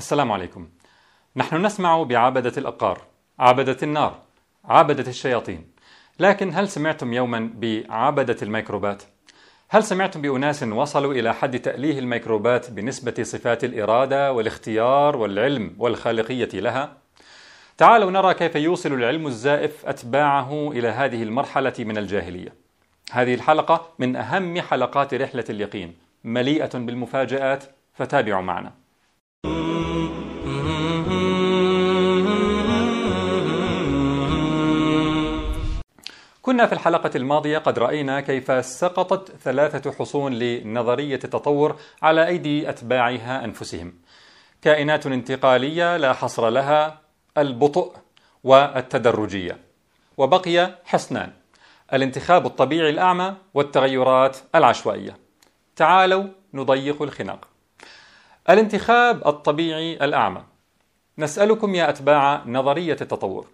السلام عليكم. نحن نسمع بعبدة الأبقار، عبدة النار، عبدة الشياطين. لكن هل سمعتم يوما بعبدة الميكروبات؟ هل سمعتم بأناس وصلوا إلى حد تأليه الميكروبات بنسبة صفات الإرادة والاختيار والعلم والخالقية لها؟ تعالوا نرى كيف يوصل العلم الزائف أتباعه إلى هذه المرحلة من الجاهلية. هذه الحلقة من أهم حلقات رحلة اليقين، مليئة بالمفاجآت، فتابعوا معنا. كنا في الحلقة الماضية قد رأينا كيف سقطت ثلاثة حصون لنظرية التطور على أيدي أتباعها أنفسهم. كائنات انتقالية لا حصر لها، البطء والتدرجية. وبقي حصنان: الانتخاب الطبيعي الأعمى والتغيرات العشوائية. تعالوا نضيق الخناق. الانتخاب الطبيعي الأعمى. نسألكم يا أتباع نظرية التطور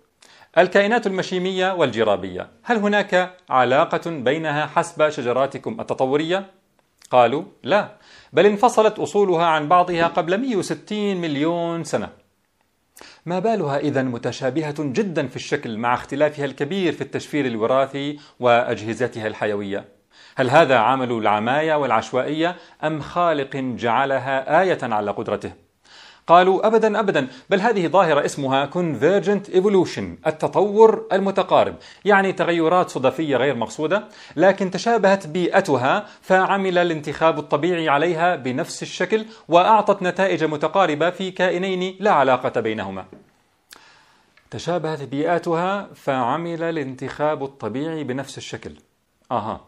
الكائنات المشيمية والجرابية هل هناك علاقة بينها حسب شجراتكم التطورية؟ قالوا لا بل انفصلت أصولها عن بعضها قبل 160 مليون سنة ما بالها إذا متشابهة جدا في الشكل مع اختلافها الكبير في التشفير الوراثي وأجهزتها الحيوية هل هذا عمل العماية والعشوائية أم خالق جعلها آية على قدرته؟ قالوا ابدا ابدا. بل هذه ظاهرة اسمها convergent evolution التطور المتقارب. يعني تغيرات صدفية غير مقصودة لكن تشابهت بيئتها فعمل الانتخاب الطبيعي عليها بنفس الشكل وأعطت نتائج متقاربة في كائنين لا علاقة بينهما. تشابهت بيئاتها فعمل الانتخاب الطبيعي بنفس الشكل. أها.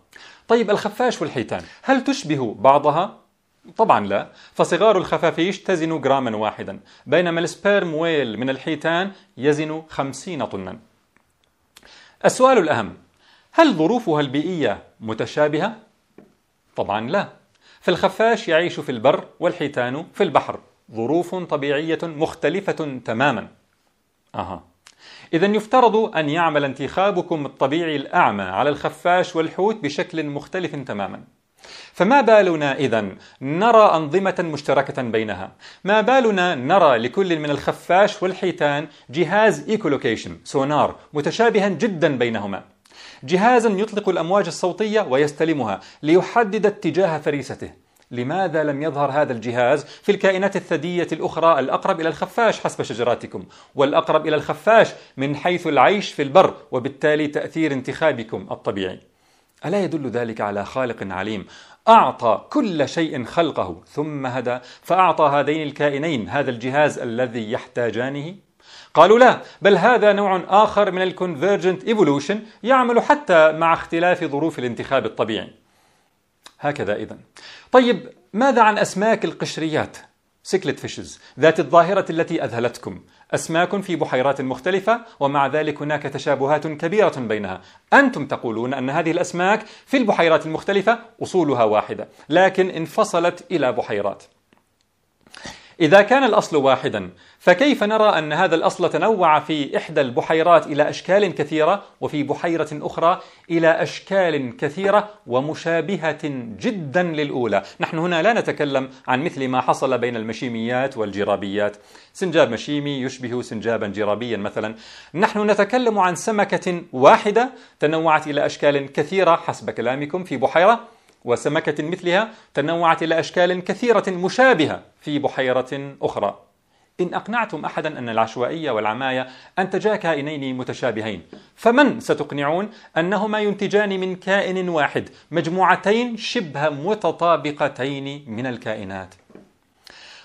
طيب الخفاش والحيتان هل تشبه بعضها؟ طبعا لا. فصغار الخفافيش تزن جراما واحدا. بينما السبيرم ويل من الحيتان يزن خمسين طنا. السؤال الأهم هل ظروفها البيئية متشابهة؟ طبعا لا. فالخفاش يعيش في البر والحيتان في البحر. ظروف طبيعية مختلفة تماما. أها. إذا يفترض أن يعمل انتخابكم الطبيعي الأعمى على الخفاش والحوت بشكل مختلف تماما. فما بالنا إذا نرى أنظمة مشتركة بينها. ما بالنا نرى لكل من الخفاش والحيتان جهاز إيكولوكيشن سونار متشابها جدا بينهما. جهازا يطلق الأمواج الصوتية ويستلمها ليحدد اتجاه فريسته. لماذا لم يظهر هذا الجهاز في الكائنات الثديية الأخرى الأقرب إلى الخفاش حسب شجراتكم والأقرب إلى الخفاش من حيث العيش في البر وبالتالي تأثير انتخابكم الطبيعي؟ ألا يدل ذلك على خالق عليم؟ أعطى كل شيء خلقه ثم هدى. فأعطى هذين الكائنين هذا الجهاز الذي يحتاجانه؟ قالوا لا بل هذا نوع آخر من ال convergent evolution يعمل حتى مع اختلاف ظروف الانتخاب الطبيعي. هكذا إذا طيب ماذا عن أسماك القشريات؟ سيكلت فيشز ذات الظاهرة التي أذهلتكم. أسماك في بحيرات مختلفة ومع ذلك هناك تشابهات كبيرة بينها. أنتم تقولون أن هذه الأسماك في البحيرات المختلفة أصولها واحدة لكن انفصلت إلى بحيرات. إذا كان الأصل واحدا فكيف نرى أن هذا الأصل تنوع في إحدى البحيرات إلى أشكال كثيرة وفي بحيرة أخرى إلى أشكال كثيرة ومشابهة جدا للأولى؟ نحن هنا لا نتكلم عن مثل ما حصل بين المشيميات والجرابيات. سنجاب مشيمي يشبه سنجابا جرابيا مثلا. نحن نتكلم عن سمكة واحدة تنوعت إلى أشكال كثيرة حسب كلامكم في بحيرة. وسمكة مثلها تنوعت إلى أشكال كثيرة مشابهة في بحيرة أخرى. إن أقنعتم أحدا أن العشوائية والعماية أنتجا كائنين متشابهين فمن ستقنعون أنهما ينتجان من كائن واحد مجموعتين شبه متطابقتين من الكائنات؟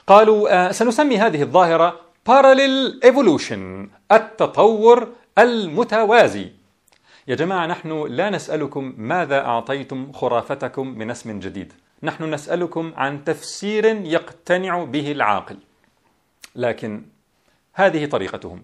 قالوا آه سنسمي هذه الظاهرة Parallel Evolution التطور المتوازي. يا جماعة نحن لا نسألكم ماذا أعطيتم خرافتكم من اسم جديد. نحن نسألكم عن تفسير يقتنع به العاقل. لكن هذه طريقتهم.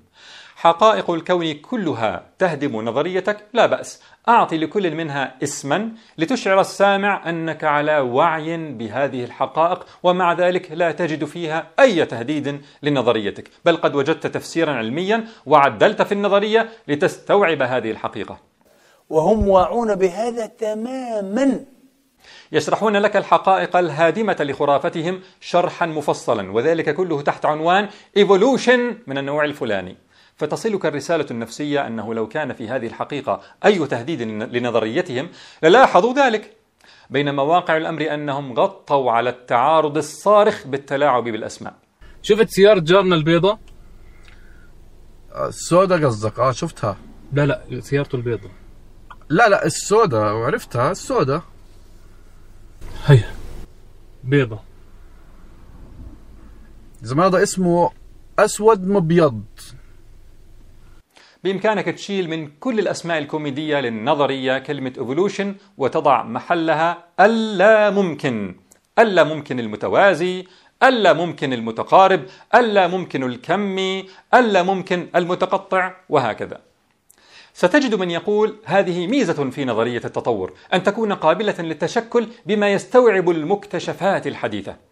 حقائق الكون كلها تهدم نظريتك؟ لا بأس. أعطي لكل منها اسما لتشعر السامع أنك على وعي بهذه الحقائق ومع ذلك لا تجد فيها أي تهديد لنظريتك بل قد وجدت تفسيرا علميا وعدلت في النظرية لتستوعب هذه الحقيقة. وهم واعون بهذا تماما. يشرحون لك الحقائق الهادمة لخرافتهم شرحا مفصلا وذلك كله تحت عنوان evolution من النوع الفلاني. فتصلك الرسالة النفسية أنه لو كان في هذه الحقيقة أي تهديد لنظريتهم للاحظوا ذلك بينما واقع الأمر أنهم غطوا على التعارض الصارخ بالتلاعب بالأسماء. شفت سيارة جارنا البيضة؟ السوداء قصدك؟ آه شفتها. لا لا سيارته البيضة لا لا السوداء وعرفتها السوداء. هي بيضة. زمان هذا اسمه أسود مبيض. بإمكانك تشيل من كل الأسماء الكوميدية للنظرية كلمة ايفولوشن وتضع محلها اللا ممكن اللا ممكن المتوازي ألا ممكن المتقارب ألا ممكن الكمي ألا ممكن المتقطع وهكذا. ستجد من يقول هذه ميزة في نظرية التطور أن تكون قابلة للتشكل بما يستوعب المكتشفات الحديثة.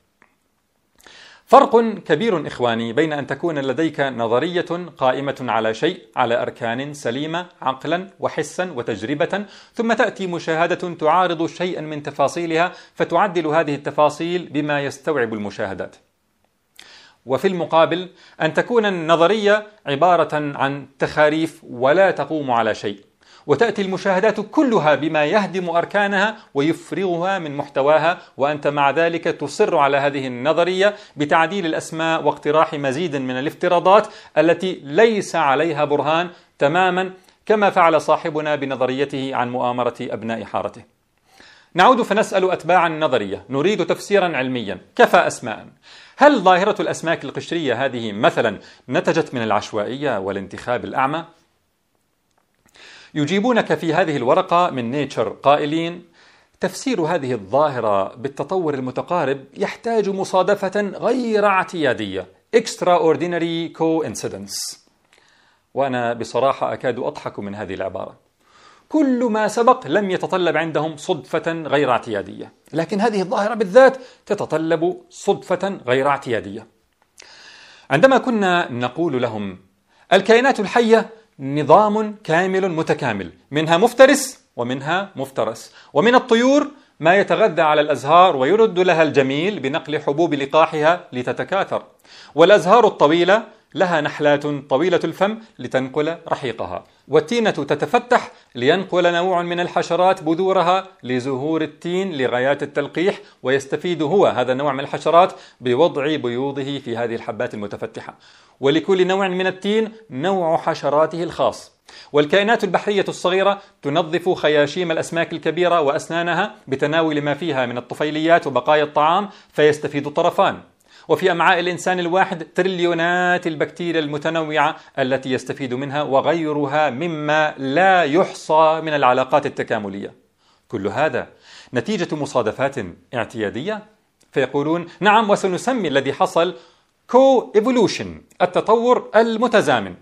فرق كبير إخواني بين أن تكون لديك نظرية قائمة على شيء على أركان سليمة عقلا وحسا وتجربة ثم تأتي مشاهدة تعارض شيئا من تفاصيلها فتعدل هذه التفاصيل بما يستوعب المشاهدات. وفي المقابل أن تكون النظرية عبارة عن تخاريف ولا تقوم على شيء. وتأتي المشاهدات كلها بما يهدم أركانها ويفرغها من محتواها وأنت مع ذلك تصر على هذه النظرية بتعديل الأسماء واقتراح مزيد من الافتراضات التي ليس عليها برهان تماما كما فعل صاحبنا بنظريته عن مؤامرة أبناء حارته. نعود فنسأل أتباع النظرية. نريد تفسيرا علميا. كفى أسماء. هل ظاهرة الأسماك القشرية هذه مثلا نتجت من العشوائية والانتخاب الأعمى؟ يجيبونك في هذه الورقة من نيتشر قائلين تفسير هذه الظاهرة بالتطور المتقارب يحتاج مصادفة غير اعتيادية. Extraordinary coincidence. وأنا بصراحة أكاد أضحك من هذه العبارة. كل ما سبق لم يتطلب عندهم صدفة غير اعتيادية. لكن هذه الظاهرة بالذات تتطلب صدفة غير اعتيادية. عندما كنا نقول لهم الكائنات الحية نظام كامل متكامل منها مفترس ومنها مفترس. ومن الطيور ما يتغذى على الأزهار ويرد لها الجميل بنقل حبوب لقاحها لتتكاثر. والأزهار الطويلة لها نحلات طويلة الفم لتنقل رحيقها. والتينة تتفتح لينقل نوع من الحشرات بذورها لزهور التين لغايات التلقيح ويستفيد هو هذا النوع من الحشرات بوضع بيوضه في هذه الحبات المتفتحة. ولكل نوع من التين نوع حشراته الخاص. والكائنات البحرية الصغيرة تنظف خياشيم الأسماك الكبيرة وأسنانها بتناول ما فيها من الطفيليات وبقايا الطعام فيستفيد الطرفان وفي أمعاء الإنسان الواحد تريليونات البكتيريا المتنوعة التي يستفيد منها وغيرها مما لا يحصى من العلاقات التكاملية. كل هذا نتيجة مصادفات اعتيادية؟ فيقولون نعم وسنسمي الذي حصل co-evolution التطور المتزامن.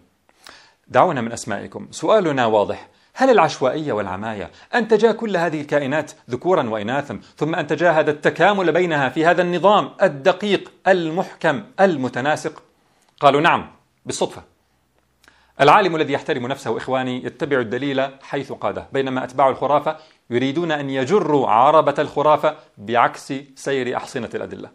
دعونا من أسمائكم. سؤالنا واضح. هل العشوائية والعماية انتجا كل هذه الكائنات ذكورا وإناثا ثم انتجا هذا التكامل بينها في هذا النظام الدقيق المحكم المتناسق؟ قالوا نعم بالصدفة. العالم الذي يحترم نفسه إخواني يتبع الدليل حيث قاده. بينما أتباع الخرافة يريدون أن يجروا عربة الخرافة بعكس سير أحصنة الأدلة.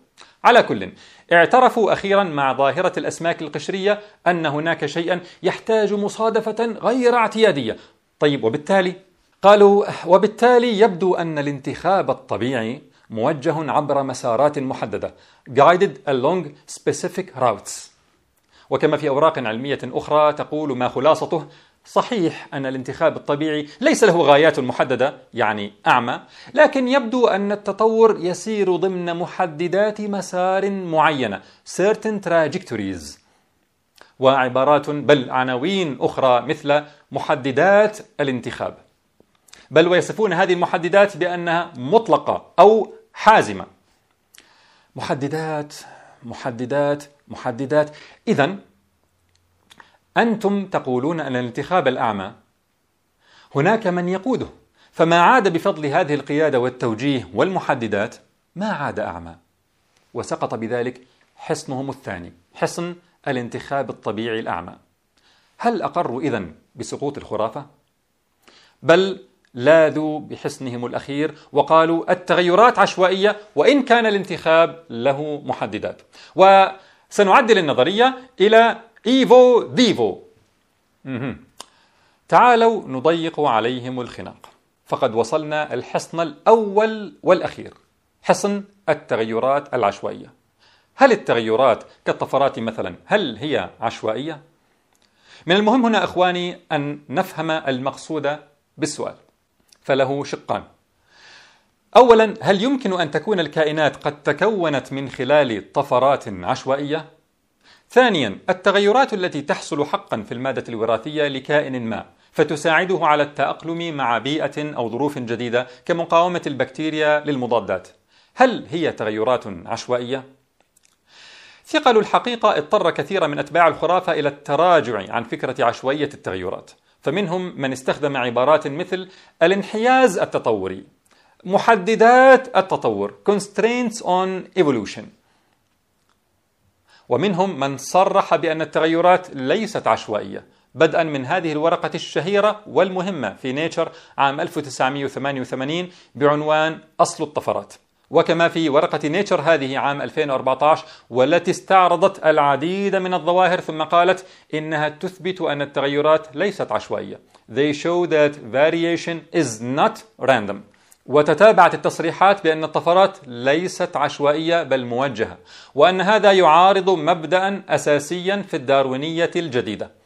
على كل اعترفوا أخيرا مع ظاهرة الأسماك القشرية أن هناك شيئا يحتاج مصادفة غير اعتيادية. طيب وبالتالي قالوا وبالتالي يبدو أن الانتخاب الطبيعي موجه عبر مسارات محددة guided along specific routes. وكما في أوراق علمية أخرى تقول ما خلاصته صحيح أن الانتخاب الطبيعي ليس له غايات محددة يعني أعمى لكن يبدو أن التطور يسير ضمن محددات مسار معينة certain trajectories. وعبارات بل عناوين أخرى مثل محددات الانتخاب. بل ويصفون هذه المحددات بأنها مطلقة أو حازمة. محددات محددات محددات. إذا أنتم تقولون أن الانتخاب الأعمى هناك من يقوده. فما عاد بفضل هذه القيادة والتوجيه والمحددات ما عاد أعمى. وسقط بذلك حصنهم الثاني حصن الانتخاب الطبيعي الأعمى. هل أقروا إذن بسقوط الخرافة؟ بل لاذوا بحصنهم الأخير وقالوا التغيرات عشوائية وإن كان الانتخاب له محددات. وسنعدل النظرية إلى إيفو ديفو. تعالوا نضيق عليهم الخناق. فقد وصلنا الحصن الأول والأخير. حصن التغيرات العشوائية. هل التغيرات كالطفرات مثلا هل هي عشوائية؟ من المهم هنا إخواني أن نفهم المقصود بالسؤال فله شقان. اولا هل يمكن أن تكون الكائنات قد تكونت من خلال طفرات عشوائية؟ ثانيا التغيرات التي تحصل حقا في المادة الوراثية لكائن ما فتساعده على التأقلم مع بيئة أو ظروف جديدة كمقاومة البكتيريا للمضادات. هل هي تغيرات عشوائية؟ ثقل الحقيقة اضطر كثيرا من أتباع الخرافة إلى التراجع عن فكرة عشوائية التغيرات. فمنهم من استخدم عبارات مثل الانحياز التطوري محددات التطور constraints on evolution. ومنهم من صرح بأن التغيرات ليست عشوائية بدءا من هذه الورقة الشهيرة والمهمة في Nature عام 1988 بعنوان أصل الطفرات. وكما في ورقة Nature هذه عام 2014 والتي استعرضت العديد من الظواهر ثم قالت إنها تثبت أن التغيرات ليست عشوائية. They show that variation is not random. وتتابعت التصريحات بأن الطفرات ليست عشوائية بل موجهة، وأن هذا يعارض مبدأ أساسيا في الداروينية الجديدة.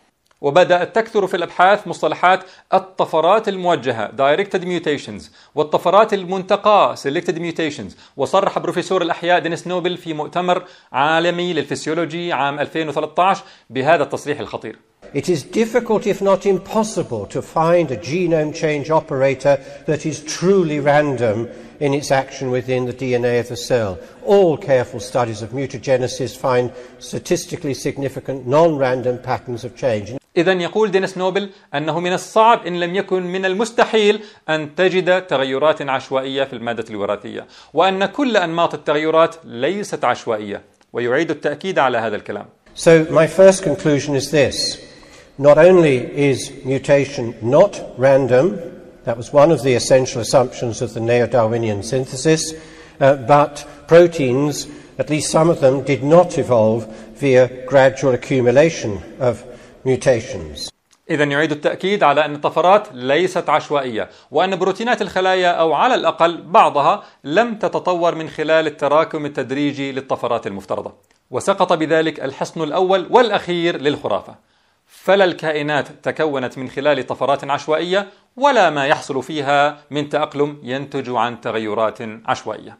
وبدأت تكثر في الأبحاث مصطلحات الطفرات الموجهة directed mutations والطفرات المنتقاة selected mutations وصرح بروفيسور الأحياء دينيس نوبل في مؤتمر عالمي للفسيولوجي عام 2013 بهذا التصريح الخطير It is difficult, if not impossible, to find a genome change operator that is truly random in its action within the DNA of the cell. All careful studies of mutagenesis find statistically significant non random patterns of change. إذا يقول دينيس نوبل أنه من الصعب إن لم يكن من المستحيل أن تجد تغيرات عشوائية في المادة الوراثية وأن كل أنماط التغيرات ليست عشوائية ويعيد التأكيد على هذا الكلام So my first conclusion is this. Not only is mutation not random, that was one of the essential assumptions of the neo-Darwinian synthesis, uh, but proteins, at least some of them, did not evolve via gradual accumulation of mutations. إذا يعيد التأكيد على أن الطفرات ليست عشوائية، وأن بروتينات الخلايا أو على الأقل بعضها لم تتطور من خلال التراكم التدريجي للطفرات المفترضة، وسقط بذلك الحصن الأول والأخير للخرافة. فلا الكائنات تكونت من خلال طفرات عشوائية ولا ما يحصل فيها من تأقلم ينتج عن تغيرات عشوائية.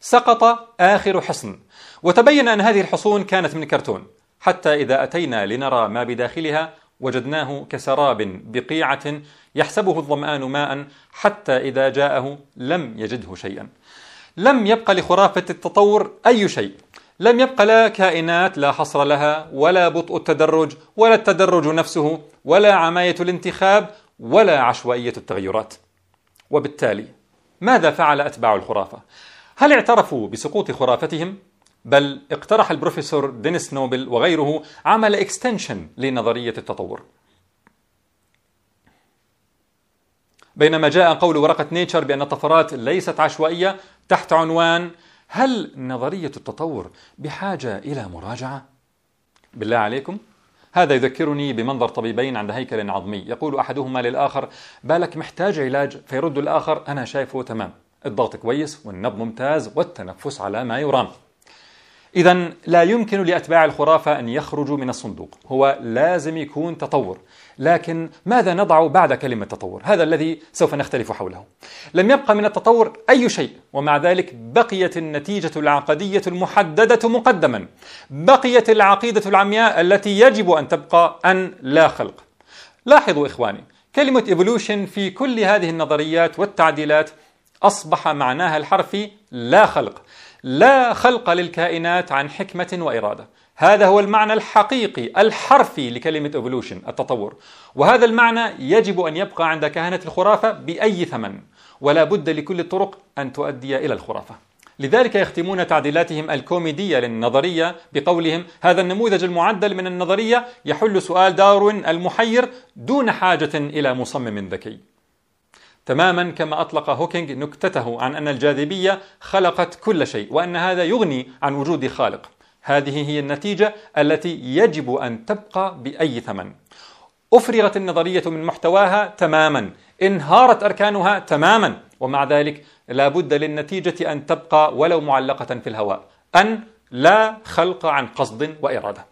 سقط آخر حصن، وتبين أن هذه الحصون كانت من كرتون، حتى إذا أتينا لنرى ما بداخلها وجدناه كسراب بقيعة يحسبه الظمآن ماء حتى إذا جاءه لم يجده شيئا. لم يبق لخرافة التطور أي شيء، لم يبق لا كائنات لا حصر لها ولا بطء التدرج ولا التدرج نفسه ولا عماية الانتخاب ولا عشوائية التغيرات. وبالتالي ماذا فعل أتباع الخرافة؟ هل اعترفوا بسقوط خرافتهم بل اقترح البروفيسور دينيس نوبل وغيره عمل extension لنظرية التطور. بينما جاء قول ورقة نيتشر بأن الطفرات ليست عشوائية تحت عنوان هل نظرية التطور بحاجة إلى مراجعة؟ بالله عليكم. هذا يذكرني بمنظر طبيبين عند هيكل عظمي. يقول أحدهما للآخر بالك محتاج علاج. فيرد الآخر أنا شايفه تمام. الضغط كويس والنبض ممتاز والتنفس على ما يرام. إذا لا يمكن لأتباع الخرافة أن يخرجوا من الصندوق، هو لازم يكون تطور، لكن ماذا نضع بعد كلمة تطور؟ هذا الذي سوف نختلف حوله. لم يبقى من التطور أي شيء، ومع ذلك بقيت النتيجة العقدية المحددة مقدما. بقيت العقيدة العمياء التي يجب أن تبقى أن لا خلق. لاحظوا إخواني، كلمة evolution في كل هذه النظريات والتعديلات أصبح معناها الحرفي لا خلق. لا خلق للكائنات عن حكمة وإرادة. هذا هو المعنى الحقيقي الحرفي لكلمة evolution التطور. وهذا المعنى يجب أن يبقى عند كهنة الخرافة بأي ثمن ولا بد لكل الطرق أن تؤدي إلى الخرافة. لذلك يختمون تعديلاتهم الكوميدية للنظرية بقولهم هذا النموذج المعدل من النظرية يحل سؤال داروين المحير دون حاجة إلى مصمم ذكي. تماما كما أطلق هوكينج نكتته عن أن الجاذبية خلقت كل شيء وأن هذا يغني عن وجود خالق. هذه هي النتيجة التي يجب أن تبقى بأي ثمن. أفرغت النظرية من محتواها تماما انهارت أركانها تماما ومع ذلك لا بد للنتيجة أن تبقى ولو معلقة في الهواء أن لا خلق عن قصد وإرادة.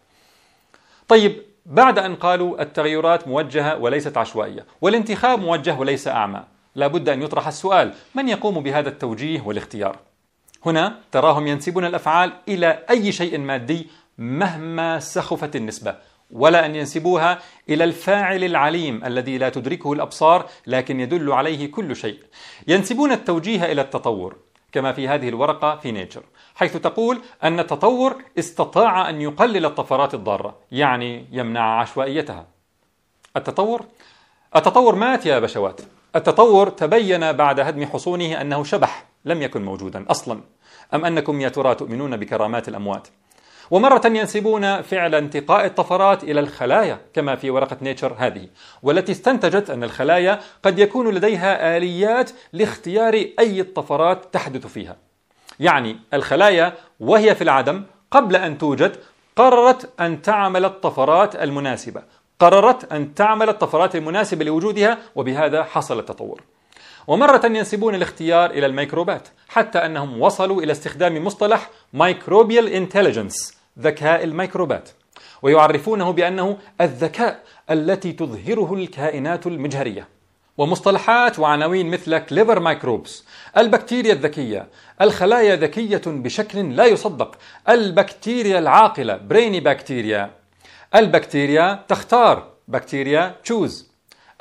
طيب بعد أن قالوا التغيرات موجهة وليست عشوائية والانتخاب موجه وليس أعمى لا بد أن يطرح السؤال من يقوم بهذا التوجيه والاختيار؟ هنا تراهم ينسبون الأفعال إلى أي شيء مادي مهما سخفت النسبة ولا أن ينسبوها إلى الفاعل العليم الذي لا تدركه الأبصار لكن يدل عليه كل شيء. ينسبون التوجيه إلى التطور كما في هذه الورقة في نيتشر حيث تقول أن التطور استطاع أن يقلل الطفرات الضارة يعني يمنع عشوائيتها. التطور التطور مات يا بشوات. التطور تبين بعد هدم حصونه أنه شبح لم يكن موجودا أصلا. أم أنكم يا ترى تؤمنون بكرامات الأموات؟ ومرة ينسبون فعل انتقاء الطفرات إلى الخلايا كما في ورقة نيتشر هذه والتي استنتجت أن الخلايا قد يكون لديها آليات لاختيار أي الطفرات تحدث فيها. يعني الخلايا وهي في العدم قبل أن توجد قررت أن تعمل الطفرات المناسبة قررت أن تعمل الطفرات المناسبة لوجودها وبهذا حصل التطور. ومرة ينسبون الاختيار إلى الميكروبات حتى أنهم وصلوا إلى استخدام مصطلح microbial intelligence ذكاء الميكروبات. ويعرفونه بأنه الذكاء التي تظهره الكائنات المجهرية. ومصطلحات وعناوين مثل clever microbes البكتيريا الذكية الخلايا ذكية بشكل لا يصدق البكتيريا العاقلة brainy bacteria البكتيريا تختار bacteria choose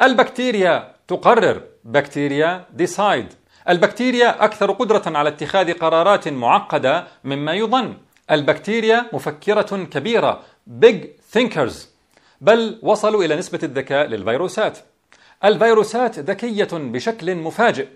البكتيريا تقرر bacteria decide البكتيريا أكثر قدرة على اتخاذ قرارات معقدة مما يظن. البكتيريا مفكرة كبيرة big thinkers. بل وصلوا إلى نسبة الذكاء للفيروسات. الفيروسات ذكية بشكل مفاجئ.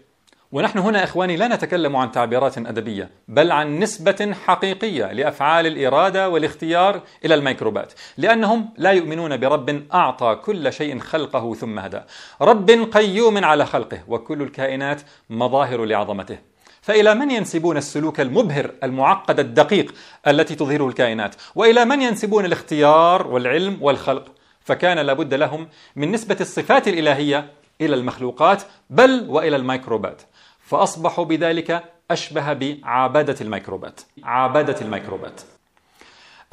ونحن هنا إخواني لا نتكلم عن تعبيرات أدبية بل عن نسبة حقيقية لأفعال الإرادة والاختيار إلى الميكروبات لأنهم لا يؤمنون برب أعطى كل شيء خلقه ثم هدى. رب قيوم على خلقه وكل الكائنات مظاهر لعظمته. فإلى من ينسبون السلوك المبهر المعقد الدقيق التي تظهره الكائنات؟ وإلى من ينسبون الاختيار والعلم والخلق؟ فكان لابد لهم من نسبة الصفات الإلهية إلى المخلوقات بل وإلى الميكروبات. فأصبحوا بذلك أشبه بعابدة الميكروبات. عابدة الميكروبات.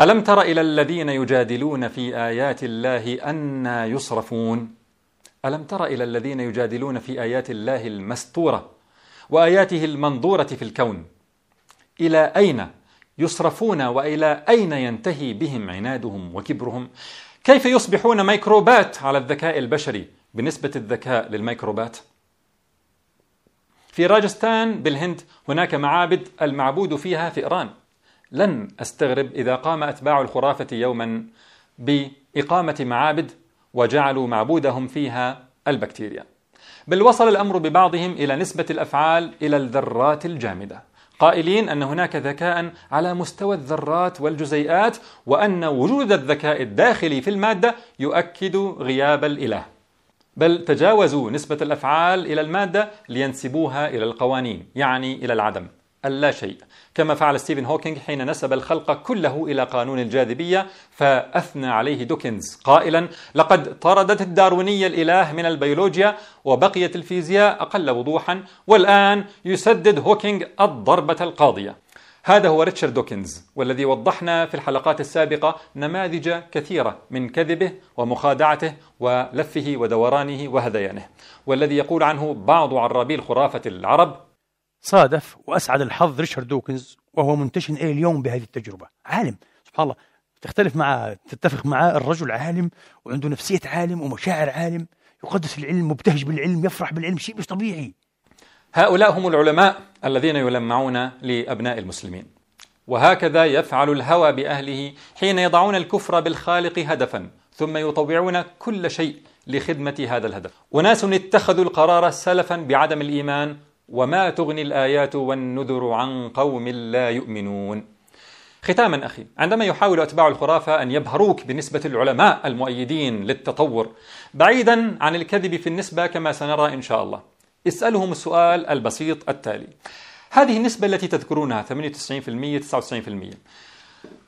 ألم تر إلى الذين يجادلون في آيات الله أن يصرفون؟ ألم تر إلى الذين يجادلون في آيات الله المستورة وآياته المنظورة في الكون؟ إلى أين يصرفون وإلى أين ينتهي بهم عنادهم وكبرهم؟ كيف يصبحون ميكروبات على الذكاء البشري؟ بنسبة الذكاء للميكروبات. في راجستان بالهند هناك معابد المعبود فيها فئران لن أستغرب إذا قام أتباع الخرافة يوما بإقامة معابد وجعلوا معبودهم فيها البكتيريا. بل وصل الأمر ببعضهم إلى نسبة الأفعال إلى الذرات الجامدة. قائلين أن هناك ذكاء على مستوى الذرات والجزيئات وأن وجود الذكاء الداخلي في المادة يؤكد غياب الإله. بل تجاوزوا نسبة الأفعال إلى المادة لينسبوها إلى القوانين يعني إلى العدم. اللا شيء. كما فعل ستيفن هوكينج حين نسب الخلق كله إلى قانون الجاذبية فأثنى عليه دوكنز قائلا لقد طردت الداروينية الإله من البيولوجيا وبقيت الفيزياء أقل وضوحا والآن يسدد هوكينج الضربة القاضية. هذا هو ريتشارد دوكنز والذي وضحنا في الحلقات السابقة نماذج كثيرة من كذبه ومخادعته ولفه ودورانه وهذيانه. والذي يقول عنه بعض عرابي خرافة العرب صادف وأسعد الحظ ريتشارد دوكنز وهو منتشن إلى اليوم بهذه التجربة. عالم. سبحان الله. تختلف معه تتفق معه الرجل عالم وعنده نفسية عالم ومشاعر عالم يقدس العلم مبتهج بالعلم يفرح بالعلم شيء مش طبيعي. هؤلاء هم العلماء الذين يلمعون لأبناء المسلمين. وهكذا يفعل الهوى بأهله حين يضعون الكفر بالخالق هدفا ثم يطوعون كل شيء لخدمة هذا الهدف. أناس اتخذوا القرار سلفا بعدم الإيمان وما تغني الآيات والنذر عن قوم لا يؤمنون. ختاما أخي عندما يحاول أتباع الخرافة أن يبهروك بنسبة العلماء المؤيدين للتطور بعيدا عن الكذب في النسبة كما سنرى إن شاء الله. اسألهم السؤال البسيط التالي. هذه النسبة التي تذكرونها 98% 99%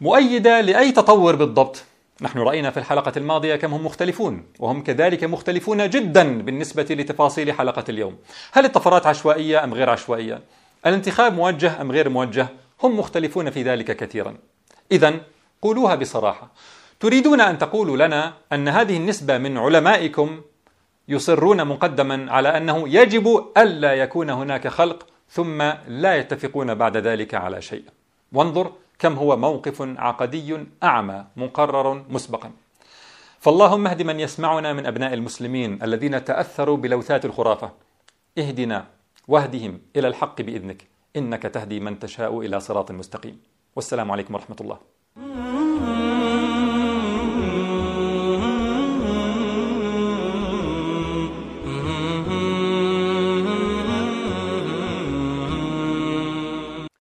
مؤيدة لأي تطور بالضبط. نحن رأينا في الحلقة الماضية كم هم مختلفون وهم كذلك مختلفون جدا بالنسبة لتفاصيل حلقة اليوم. هل الطفرات عشوائية أم غير عشوائية؟ الانتخاب موجه أم غير موجه؟ هم مختلفون في ذلك كثيرا. إذا قولوها بصراحة. تريدون أن تقولوا لنا أن هذه النسبة من علمائكم يصرون مقدما على أنه يجب ألا يكون هناك خلق ثم لا يتفقون بعد ذلك على شيء. وانظر كم هو موقف عقدي أعمى مقرر مسبقا. فاللهم اهد من يسمعنا من أبناء المسلمين الذين تأثروا بلوثات الخرافة. اهدنا واهدهم إلى الحق بإذنك. إنك تهدي من تشاء إلى صراط مستقيم. والسلام عليكم ورحمة الله.